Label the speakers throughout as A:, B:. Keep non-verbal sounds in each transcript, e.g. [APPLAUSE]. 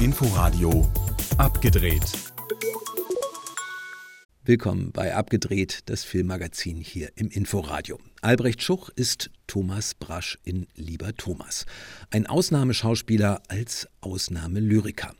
A: Inforadio abgedreht.
B: Willkommen bei Abgedreht, das Filmmagazin hier im Inforadio. Albrecht Schuch ist Thomas Brasch in Lieber Thomas. Ein Ausnahmeschauspieler als Ausnahmelyriker.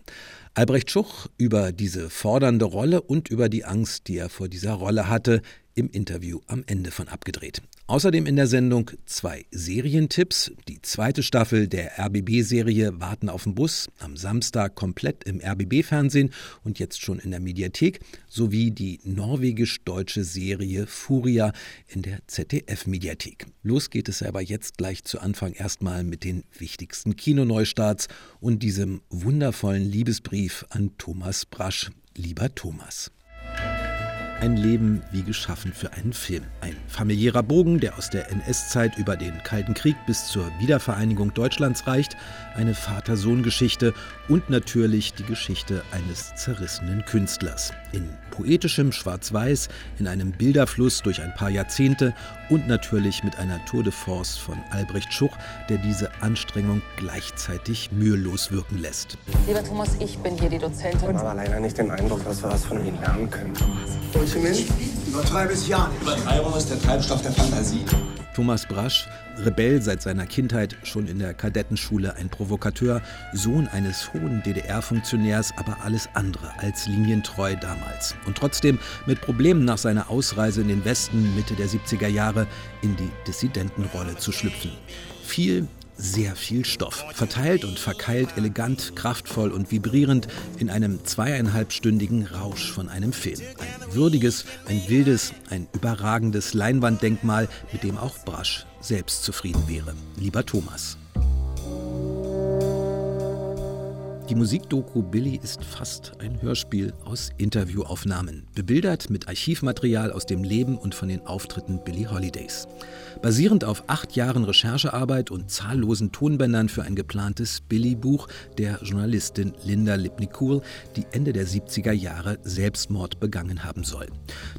B: Albrecht Schuch über diese fordernde Rolle und über die Angst, die er vor dieser Rolle hatte, im Interview am Ende von Abgedreht. Außerdem in der Sendung zwei Serientipps. Die zweite Staffel der RBB-Serie Warten auf den Bus am Samstag komplett im RBB-Fernsehen und jetzt schon in der Mediathek, sowie die norwegisch-deutsche Serie Furia in der ZDF-Mediathek. Los geht es aber jetzt gleich zu Anfang erstmal mit den wichtigsten Kinoneustarts und diesem wundervollen Liebesbrief an Thomas Brasch. Lieber Thomas. Ein Leben wie geschaffen für einen Film. Ein familiärer Bogen, der aus der NS-Zeit über den Kalten Krieg bis zur Wiedervereinigung Deutschlands reicht. Eine Vater-Sohn-Geschichte und natürlich die Geschichte eines zerrissenen Künstlers. In poetischem Schwarz-Weiß, in einem Bilderfluss durch ein paar Jahrzehnte und natürlich mit einer Tour de Force von Albrecht Schuch, der diese Anstrengung gleichzeitig mühelos wirken lässt.
C: Lieber Thomas, ich bin hier die Dozentin.
D: Ich habe leider nicht den Eindruck, dass wir was von Ihnen lernen können.
E: Ultimate, übertreibe es ja nicht.
F: Übertreibung ist der Treibstoff der Fantasie.
B: Thomas Brasch, Rebell seit seiner Kindheit, schon in der Kadettenschule ein Provokateur, Sohn eines hohen DDR-Funktionärs, aber alles andere als linientreu damals. Und trotzdem mit Problemen nach seiner Ausreise in den Westen Mitte der 70er Jahre in die Dissidentenrolle zu schlüpfen. Viel sehr viel Stoff. Verteilt und verkeilt, elegant, kraftvoll und vibrierend in einem zweieinhalbstündigen Rausch von einem Film. Ein würdiges, ein wildes, ein überragendes Leinwanddenkmal, mit dem auch Brasch selbst zufrieden wäre. Lieber Thomas. Die Musikdoku Billy ist fast ein Hörspiel aus Interviewaufnahmen, bebildert mit Archivmaterial aus dem Leben und von den Auftritten Billy Holidays. Basierend auf acht Jahren Recherchearbeit und zahllosen Tonbändern für ein geplantes Billy-Buch der Journalistin Linda Lipnicul, die Ende der 70er Jahre Selbstmord begangen haben soll.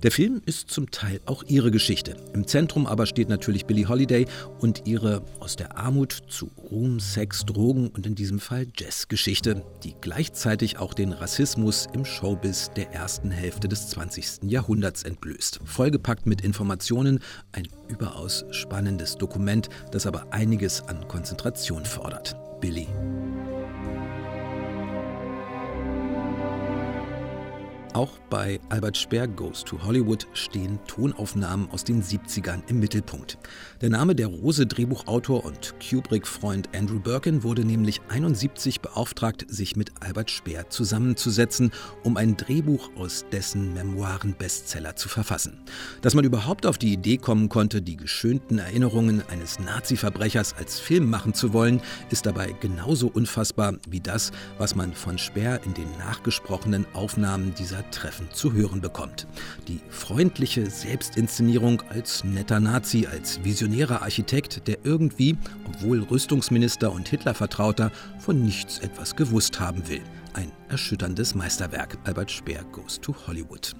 B: Der Film ist zum Teil auch ihre Geschichte. Im Zentrum aber steht natürlich Billie Holiday und ihre aus der Armut zu Ruhm, Sex, Drogen und in diesem Fall Jazz-Geschichte, die gleichzeitig auch den Rassismus im Showbiz der ersten Hälfte des 20. Jahrhunderts entblößt. Vollgepackt mit Informationen, ein überaus spannendes Dokument, das aber einiges an Konzentration fordert. Billy. Auch bei Albert Speer Goes to Hollywood stehen Tonaufnahmen aus den 70ern im Mittelpunkt. Der Name der Rose-Drehbuchautor und Kubrick-Freund Andrew Birkin wurde nämlich 71 beauftragt, sich mit Albert Speer zusammenzusetzen, um ein Drehbuch aus dessen Memoiren-Bestseller zu verfassen. Dass man überhaupt auf die Idee kommen konnte, die geschönten Erinnerungen eines Nazi-Verbrechers als Film machen zu wollen, ist dabei genauso unfassbar wie das, was man von Speer in den nachgesprochenen Aufnahmen dieser Treffen zu hören bekommt. Die freundliche Selbstinszenierung als netter Nazi, als visionärer Architekt, der irgendwie, obwohl Rüstungsminister und Hitlervertrauter, von nichts etwas gewusst haben will. Ein erschütterndes Meisterwerk. Albert Speer goes to Hollywood.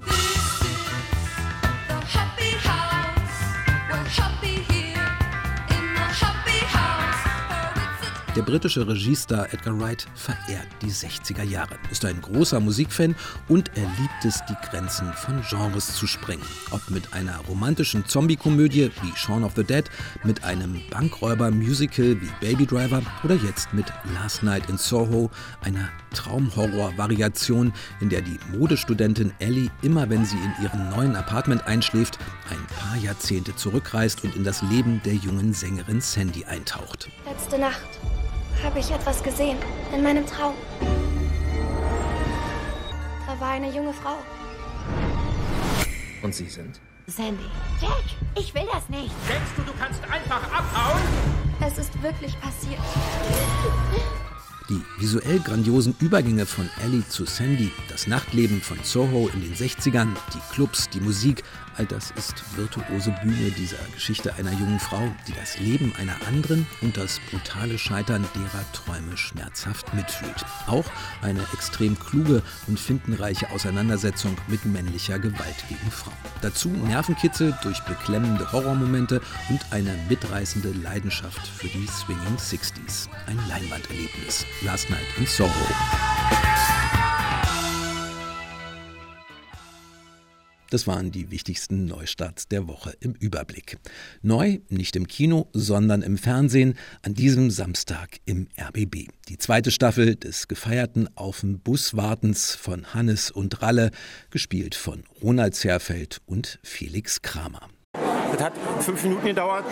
B: Der britische Regiestar Edgar Wright verehrt die 60er Jahre, ist ein großer Musikfan und er liebt es, die Grenzen von Genres zu sprengen. Ob mit einer romantischen Zombie-Komödie wie Shaun of the Dead, mit einem Bankräuber-Musical wie Baby Driver oder jetzt mit Last Night in Soho, einer Traumhorror-Variation, in der die Modestudentin Ellie immer, wenn sie in ihrem neuen Apartment einschläft, ein paar Jahrzehnte zurückreist und in das Leben der jungen Sängerin Sandy eintaucht.
G: Letzte Nacht habe ich etwas gesehen in meinem Traum. Da war eine junge Frau.
F: Und Sie sind?
G: Sandy. Jack, ich will das nicht.
H: Denkst du, du kannst einfach abhauen?
G: Es ist wirklich passiert.
B: Die visuell grandiosen Übergänge von Ellie zu Sandy, das Nachtleben von Soho in den 60ern, die Clubs, die Musik, all das ist virtuose Bühne dieser Geschichte einer jungen Frau, die das Leben einer anderen und das brutale Scheitern derer Träume schmerzhaft mitfühlt. Auch eine extrem kluge und findenreiche Auseinandersetzung mit männlicher Gewalt gegen Frauen. Dazu Nervenkitzel durch beklemmende Horrormomente und eine mitreißende Leidenschaft für die Swinging Sixties. Ein Leinwanderlebnis. Last Night in Soho. Das waren die wichtigsten Neustarts der Woche im Überblick. Neu, nicht im Kino, sondern im Fernsehen, an diesem Samstag im RBB. Die zweite Staffel des gefeierten Auf dem Bus von Hannes und Ralle, gespielt von Ronald Zerfeld und Felix Kramer.
H: Das hat fünf Minuten gedauert.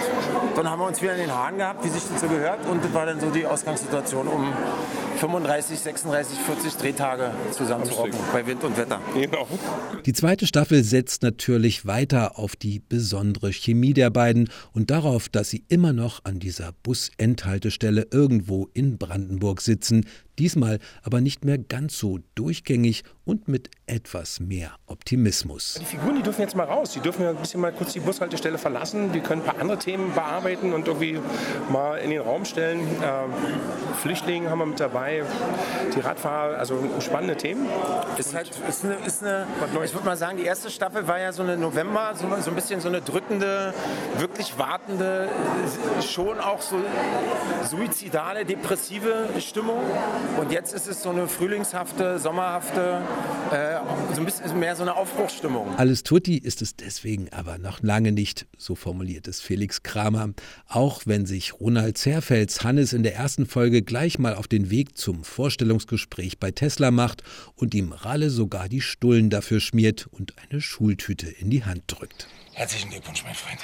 H: Dann haben wir uns wieder in den Haaren gehabt, wie sich das so gehört. Und das war dann so die Ausgangssituation, um 35, 36, 40 Drehtage zusammenzurocken bei Wind und Wetter.
B: Genau. Die zweite Staffel setzt natürlich weiter auf die besondere Chemie der beiden und darauf, dass sie immer noch an dieser Busendhaltestelle irgendwo in Brandenburg sitzen, Diesmal aber nicht mehr ganz so durchgängig und mit etwas mehr Optimismus.
I: Die Figuren, die dürfen jetzt mal raus. Die dürfen ja ein bisschen mal kurz die Bushaltestelle verlassen. Die können ein paar andere Themen bearbeiten und irgendwie mal in den Raum stellen. Äh, Flüchtlinge haben wir mit dabei, die Radfahrer, also spannende Themen.
H: Ist halt, ist eine, ist eine, ich würde mal sagen, die erste Staffel war ja so eine November, so, so ein bisschen so eine drückende, wirklich wartende, schon auch so suizidale, depressive Stimmung. Und jetzt ist es so eine frühlingshafte, sommerhafte, äh, so ein bisschen mehr so eine Aufbruchsstimmung.
B: Alles Tutti ist es deswegen aber noch lange nicht, so formuliert es Felix Kramer. Auch wenn sich Ronald Zerfelds Hannes in der ersten Folge gleich mal auf den Weg zum Vorstellungsgespräch bei Tesla macht und ihm Ralle sogar die Stullen dafür schmiert und eine Schultüte in die Hand drückt.
H: Herzlichen Glückwunsch, mein Freund.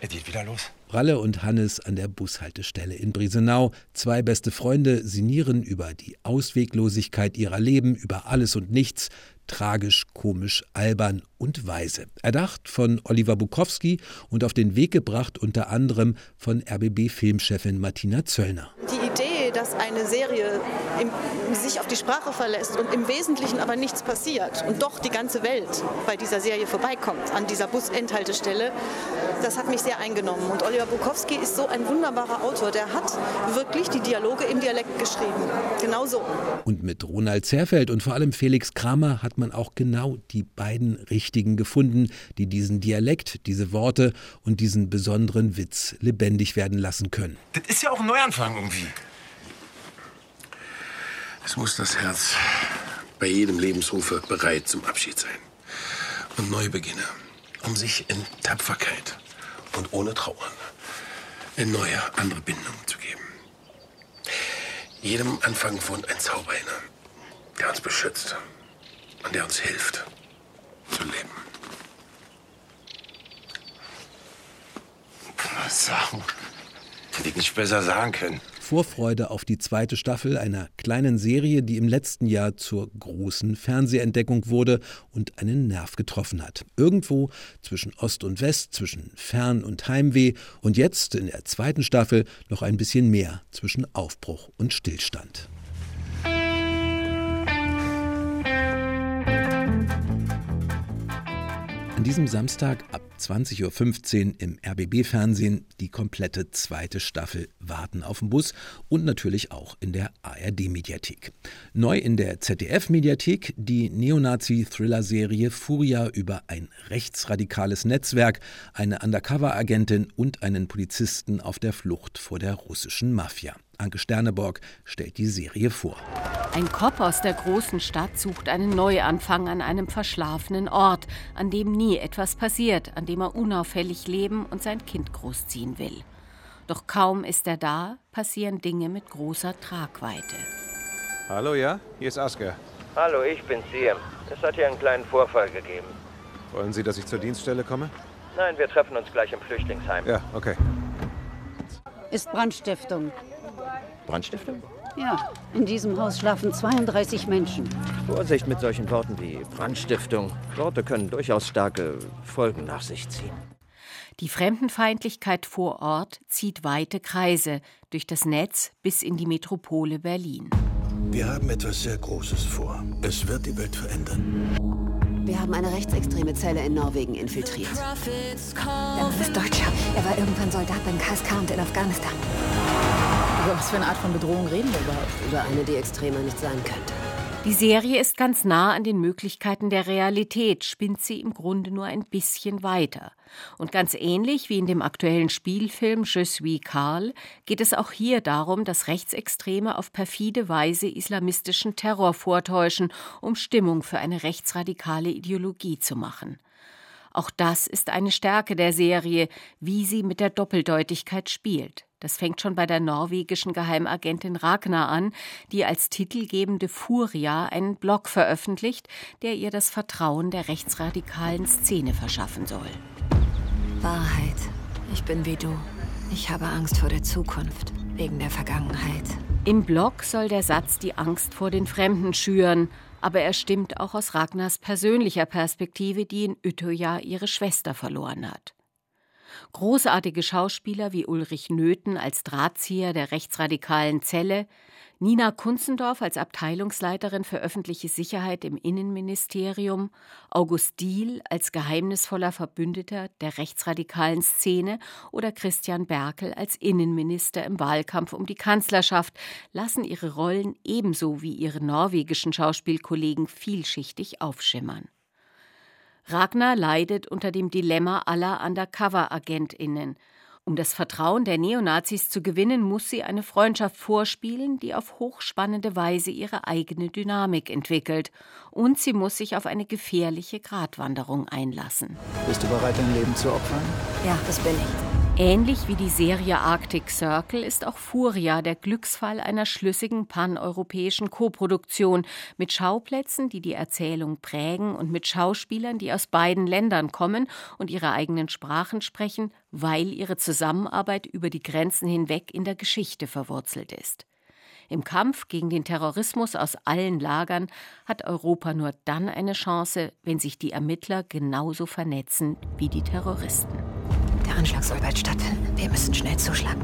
H: Er geht wieder los.
B: Ralle und Hannes an der Bushaltestelle in Briesenau. Zwei beste Freunde sinnieren über die Ausweglosigkeit ihrer Leben, über alles und nichts. Tragisch, komisch, albern und weise. Erdacht von Oliver Bukowski und auf den Weg gebracht unter anderem von RBB-Filmchefin Martina Zöllner.
J: Dass eine Serie im, sich auf die Sprache verlässt und im Wesentlichen aber nichts passiert und doch die ganze Welt bei dieser Serie vorbeikommt, an dieser Busendhaltestelle, das hat mich sehr eingenommen. Und Oliver Bukowski ist so ein wunderbarer Autor. Der hat wirklich die Dialoge im Dialekt geschrieben. Genau so.
B: Und mit Ronald Zerfeld und vor allem Felix Kramer hat man auch genau die beiden Richtigen gefunden, die diesen Dialekt, diese Worte und diesen besonderen Witz lebendig werden lassen können.
H: Das ist ja auch ein Neuanfang irgendwie.
K: Es muss das Herz bei jedem Lebensrufe bereit zum Abschied sein. Und Neubeginne, um sich in Tapferkeit und ohne Trauern eine neue, andere Bindung zu geben. Jedem Anfang wohnt ein Zauber inne, der uns beschützt und der uns hilft zu leben.
H: Sagen, hätte ich nicht besser sagen können.
B: Vorfreude auf die zweite Staffel einer kleinen Serie, die im letzten Jahr zur großen Fernsehentdeckung wurde und einen Nerv getroffen hat. Irgendwo zwischen Ost und West, zwischen Fern- und Heimweh und jetzt in der zweiten Staffel noch ein bisschen mehr zwischen Aufbruch und Stillstand. An diesem Samstag ab 20.15 Uhr im RBB-Fernsehen die komplette zweite Staffel Warten auf den Bus und natürlich auch in der ARD-Mediathek. Neu in der ZDF-Mediathek die Neonazi-Thriller-Serie Furia über ein rechtsradikales Netzwerk, eine Undercover-Agentin und einen Polizisten auf der Flucht vor der russischen Mafia. Anke Sterneborg stellt die Serie vor.
L: Ein Cop aus der großen Stadt sucht einen Neuanfang an einem verschlafenen Ort, an dem nie etwas passiert, an dem er unauffällig leben und sein Kind großziehen will. Doch kaum ist er da, passieren Dinge mit großer Tragweite.
M: Hallo, ja? Hier ist Asker.
N: Hallo, ich bin Siem. Es hat hier einen kleinen Vorfall gegeben.
M: Wollen Sie, dass ich zur Dienststelle komme?
N: Nein, wir treffen uns gleich im Flüchtlingsheim.
M: Ja, okay.
O: Ist Brandstiftung.
N: Brandstiftung?
O: Ja, in diesem Haus schlafen 32 Menschen.
N: Vorsicht mit solchen Worten wie Brandstiftung. Worte können durchaus starke Folgen nach sich ziehen.
L: Die Fremdenfeindlichkeit vor Ort zieht weite Kreise durch das Netz bis in die Metropole Berlin.
P: Wir haben etwas sehr Großes vor. Es wird die Welt verändern.
Q: Wir haben eine rechtsextreme Zelle in Norwegen infiltriert.
R: Der Mann ist Deutscher. Er war irgendwann Soldat beim KSK und in Afghanistan.
Q: Über was für eine Art von Bedrohung reden wir überhaupt? Über eine, die extremer nicht sein könnte.
L: Die Serie ist ganz nah an den Möglichkeiten der Realität, spinnt sie im Grunde nur ein bisschen weiter. Und ganz ähnlich wie in dem aktuellen Spielfilm Je suis Karl geht es auch hier darum, dass Rechtsextreme auf perfide Weise islamistischen Terror vortäuschen, um Stimmung für eine rechtsradikale Ideologie zu machen. Auch das ist eine Stärke der Serie, wie sie mit der Doppeldeutigkeit spielt. Das fängt schon bei der norwegischen Geheimagentin Ragnar an, die als titelgebende Furia einen Blog veröffentlicht, der ihr das Vertrauen der rechtsradikalen Szene verschaffen soll.
R: Wahrheit. Ich bin wie du. Ich habe Angst vor der Zukunft, wegen der Vergangenheit.
L: Im Blog soll der Satz die Angst vor den Fremden schüren, aber er stimmt auch aus Ragnars persönlicher Perspektive, die in Utøya ihre Schwester verloren hat. Großartige Schauspieler wie Ulrich Nöthen als Drahtzieher der rechtsradikalen Zelle, Nina Kunzendorf als Abteilungsleiterin für öffentliche Sicherheit im Innenministerium, August Diehl als geheimnisvoller Verbündeter der rechtsradikalen Szene oder Christian Berkel als Innenminister im Wahlkampf um die Kanzlerschaft lassen ihre Rollen ebenso wie ihre norwegischen Schauspielkollegen vielschichtig aufschimmern. Ragnar leidet unter dem Dilemma aller Undercover-AgentInnen. Um das Vertrauen der Neonazis zu gewinnen, muss sie eine Freundschaft vorspielen, die auf hochspannende Weise ihre eigene Dynamik entwickelt. Und sie muss sich auf eine gefährliche Gratwanderung einlassen.
S: Bist du bereit, dein Leben zu opfern?
R: Ja, das bin ich.
L: Ähnlich wie die Serie Arctic Circle ist auch Furia der Glücksfall einer schlüssigen paneuropäischen Koproduktion mit Schauplätzen, die die Erzählung prägen und mit Schauspielern, die aus beiden Ländern kommen und ihre eigenen Sprachen sprechen, weil ihre Zusammenarbeit über die Grenzen hinweg in der Geschichte verwurzelt ist. Im Kampf gegen den Terrorismus aus allen Lagern hat Europa nur dann eine Chance, wenn sich die Ermittler genauso vernetzen wie die Terroristen.
R: Der Anschlag soll bald stattfinden. Wir müssen schnell zuschlagen.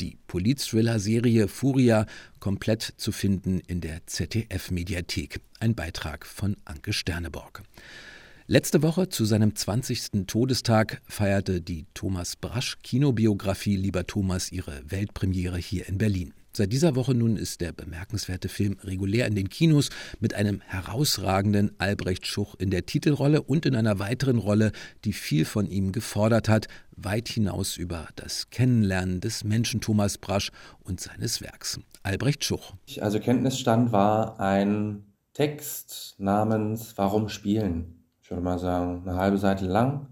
B: Die Politthriller-Serie Furia komplett zu finden in der ZDF-Mediathek. Ein Beitrag von Anke Sterneborg. Letzte Woche zu seinem 20. Todestag feierte die Thomas Brasch Kinobiografie Lieber Thomas ihre Weltpremiere hier in Berlin. Seit dieser Woche nun ist der bemerkenswerte Film regulär in den Kinos mit einem herausragenden Albrecht Schuch in der Titelrolle und in einer weiteren Rolle, die viel von ihm gefordert hat, weit hinaus über das Kennenlernen des Menschen Thomas Brasch und seines Werks. Albrecht Schuch.
T: Also Kenntnisstand war ein Text namens Warum spielen? Ich würde mal sagen, eine halbe Seite lang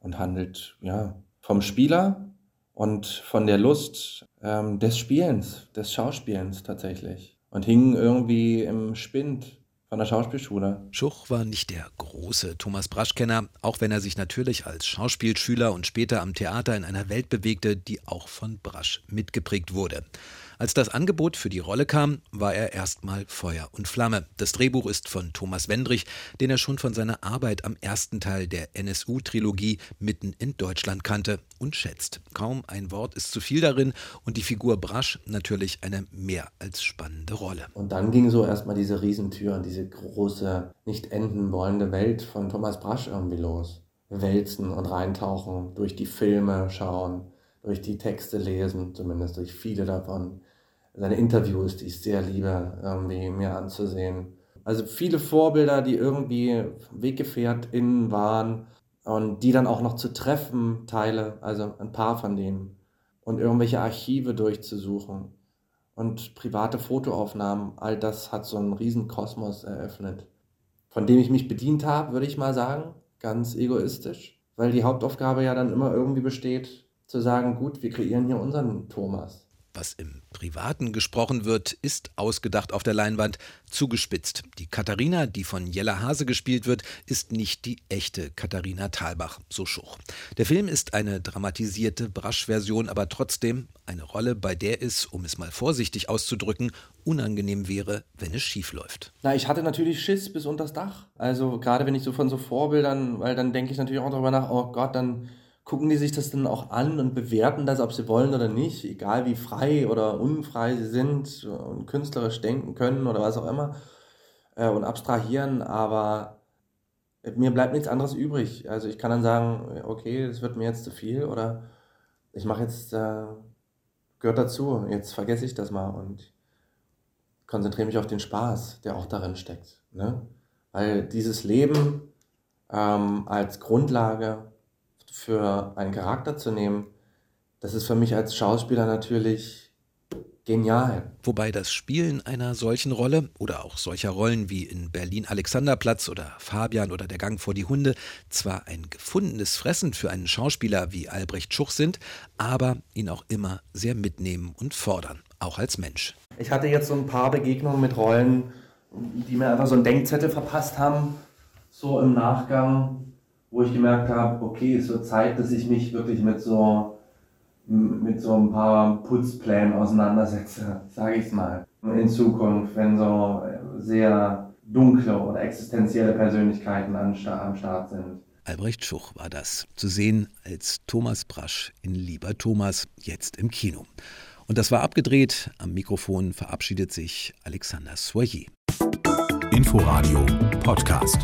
T: und handelt ja vom Spieler und von der Lust ähm, des Spielens, des Schauspielens tatsächlich. Und hing irgendwie im Spind von der Schauspielschule.
B: Schuch war nicht der große Thomas Brasch-Kenner, auch wenn er sich natürlich als Schauspielschüler und später am Theater in einer Welt bewegte, die auch von Brasch mitgeprägt wurde. Als das Angebot für die Rolle kam, war er erstmal Feuer und Flamme. Das Drehbuch ist von Thomas Wendrich, den er schon von seiner Arbeit am ersten Teil der NSU-Trilogie mitten in Deutschland kannte und schätzt. Kaum ein Wort ist zu viel darin und die Figur Brasch natürlich eine mehr als spannende Rolle.
T: Und dann ging so erstmal diese Riesentür und diese große, nicht enden wollende Welt von Thomas Brasch irgendwie los. Wälzen und reintauchen, durch die Filme schauen, durch die Texte lesen, zumindest durch viele davon seine Interviews, die ich sehr liebe, irgendwie mir anzusehen. Also viele Vorbilder, die irgendwie WeggefährtInnen waren und die dann auch noch zu treffen, Teile, also ein paar von denen. Und irgendwelche Archive durchzusuchen und private Fotoaufnahmen, all das hat so einen riesen Kosmos eröffnet, von dem ich mich bedient habe, würde ich mal sagen, ganz egoistisch, weil die Hauptaufgabe ja dann immer irgendwie besteht, zu sagen, gut, wir kreieren hier unseren Thomas.
B: Was im Privaten gesprochen wird, ist ausgedacht auf der Leinwand, zugespitzt. Die Katharina, die von Jella Hase gespielt wird, ist nicht die echte Katharina Thalbach, so Schuch. Der Film ist eine dramatisierte Brasch-Version, aber trotzdem eine Rolle, bei der es, um es mal vorsichtig auszudrücken, unangenehm wäre, wenn es schief läuft.
T: Na, ich hatte natürlich Schiss bis unter das Dach. Also gerade wenn ich so von so Vorbildern, weil dann denke ich natürlich auch darüber nach, oh Gott, dann gucken die sich das dann auch an und bewerten das, ob sie wollen oder nicht, egal wie frei oder unfrei sie sind und künstlerisch denken können oder was auch immer äh, und abstrahieren, aber mir bleibt nichts anderes übrig. Also ich kann dann sagen, okay, das wird mir jetzt zu viel oder ich mache jetzt, äh, gehört dazu, jetzt vergesse ich das mal und konzentriere mich auf den Spaß, der auch darin steckt. Ne? Weil dieses Leben ähm, als Grundlage für einen Charakter zu nehmen, das ist für mich als Schauspieler natürlich genial.
B: Wobei das Spielen einer solchen Rolle oder auch solcher Rollen wie in Berlin Alexanderplatz oder Fabian oder der Gang vor die Hunde zwar ein gefundenes Fressen für einen Schauspieler wie Albrecht Schuch sind, aber ihn auch immer sehr mitnehmen und fordern, auch als Mensch.
T: Ich hatte jetzt so ein paar Begegnungen mit Rollen, die mir einfach so einen Denkzettel verpasst haben, so im Nachgang, wo ich gemerkt habe, okay, es wird Zeit, dass ich mich wirklich mit so, mit so ein paar Putzplänen auseinandersetze, [LAUGHS] sage ich es mal. In Zukunft, wenn so sehr dunkle oder existenzielle Persönlichkeiten am Start sind.
B: Albrecht Schuch war das. Zu sehen als Thomas Brasch in Lieber Thomas, jetzt im Kino. Und das war abgedreht. Am Mikrofon verabschiedet sich Alexander Soyer.
A: Inforadio Podcast.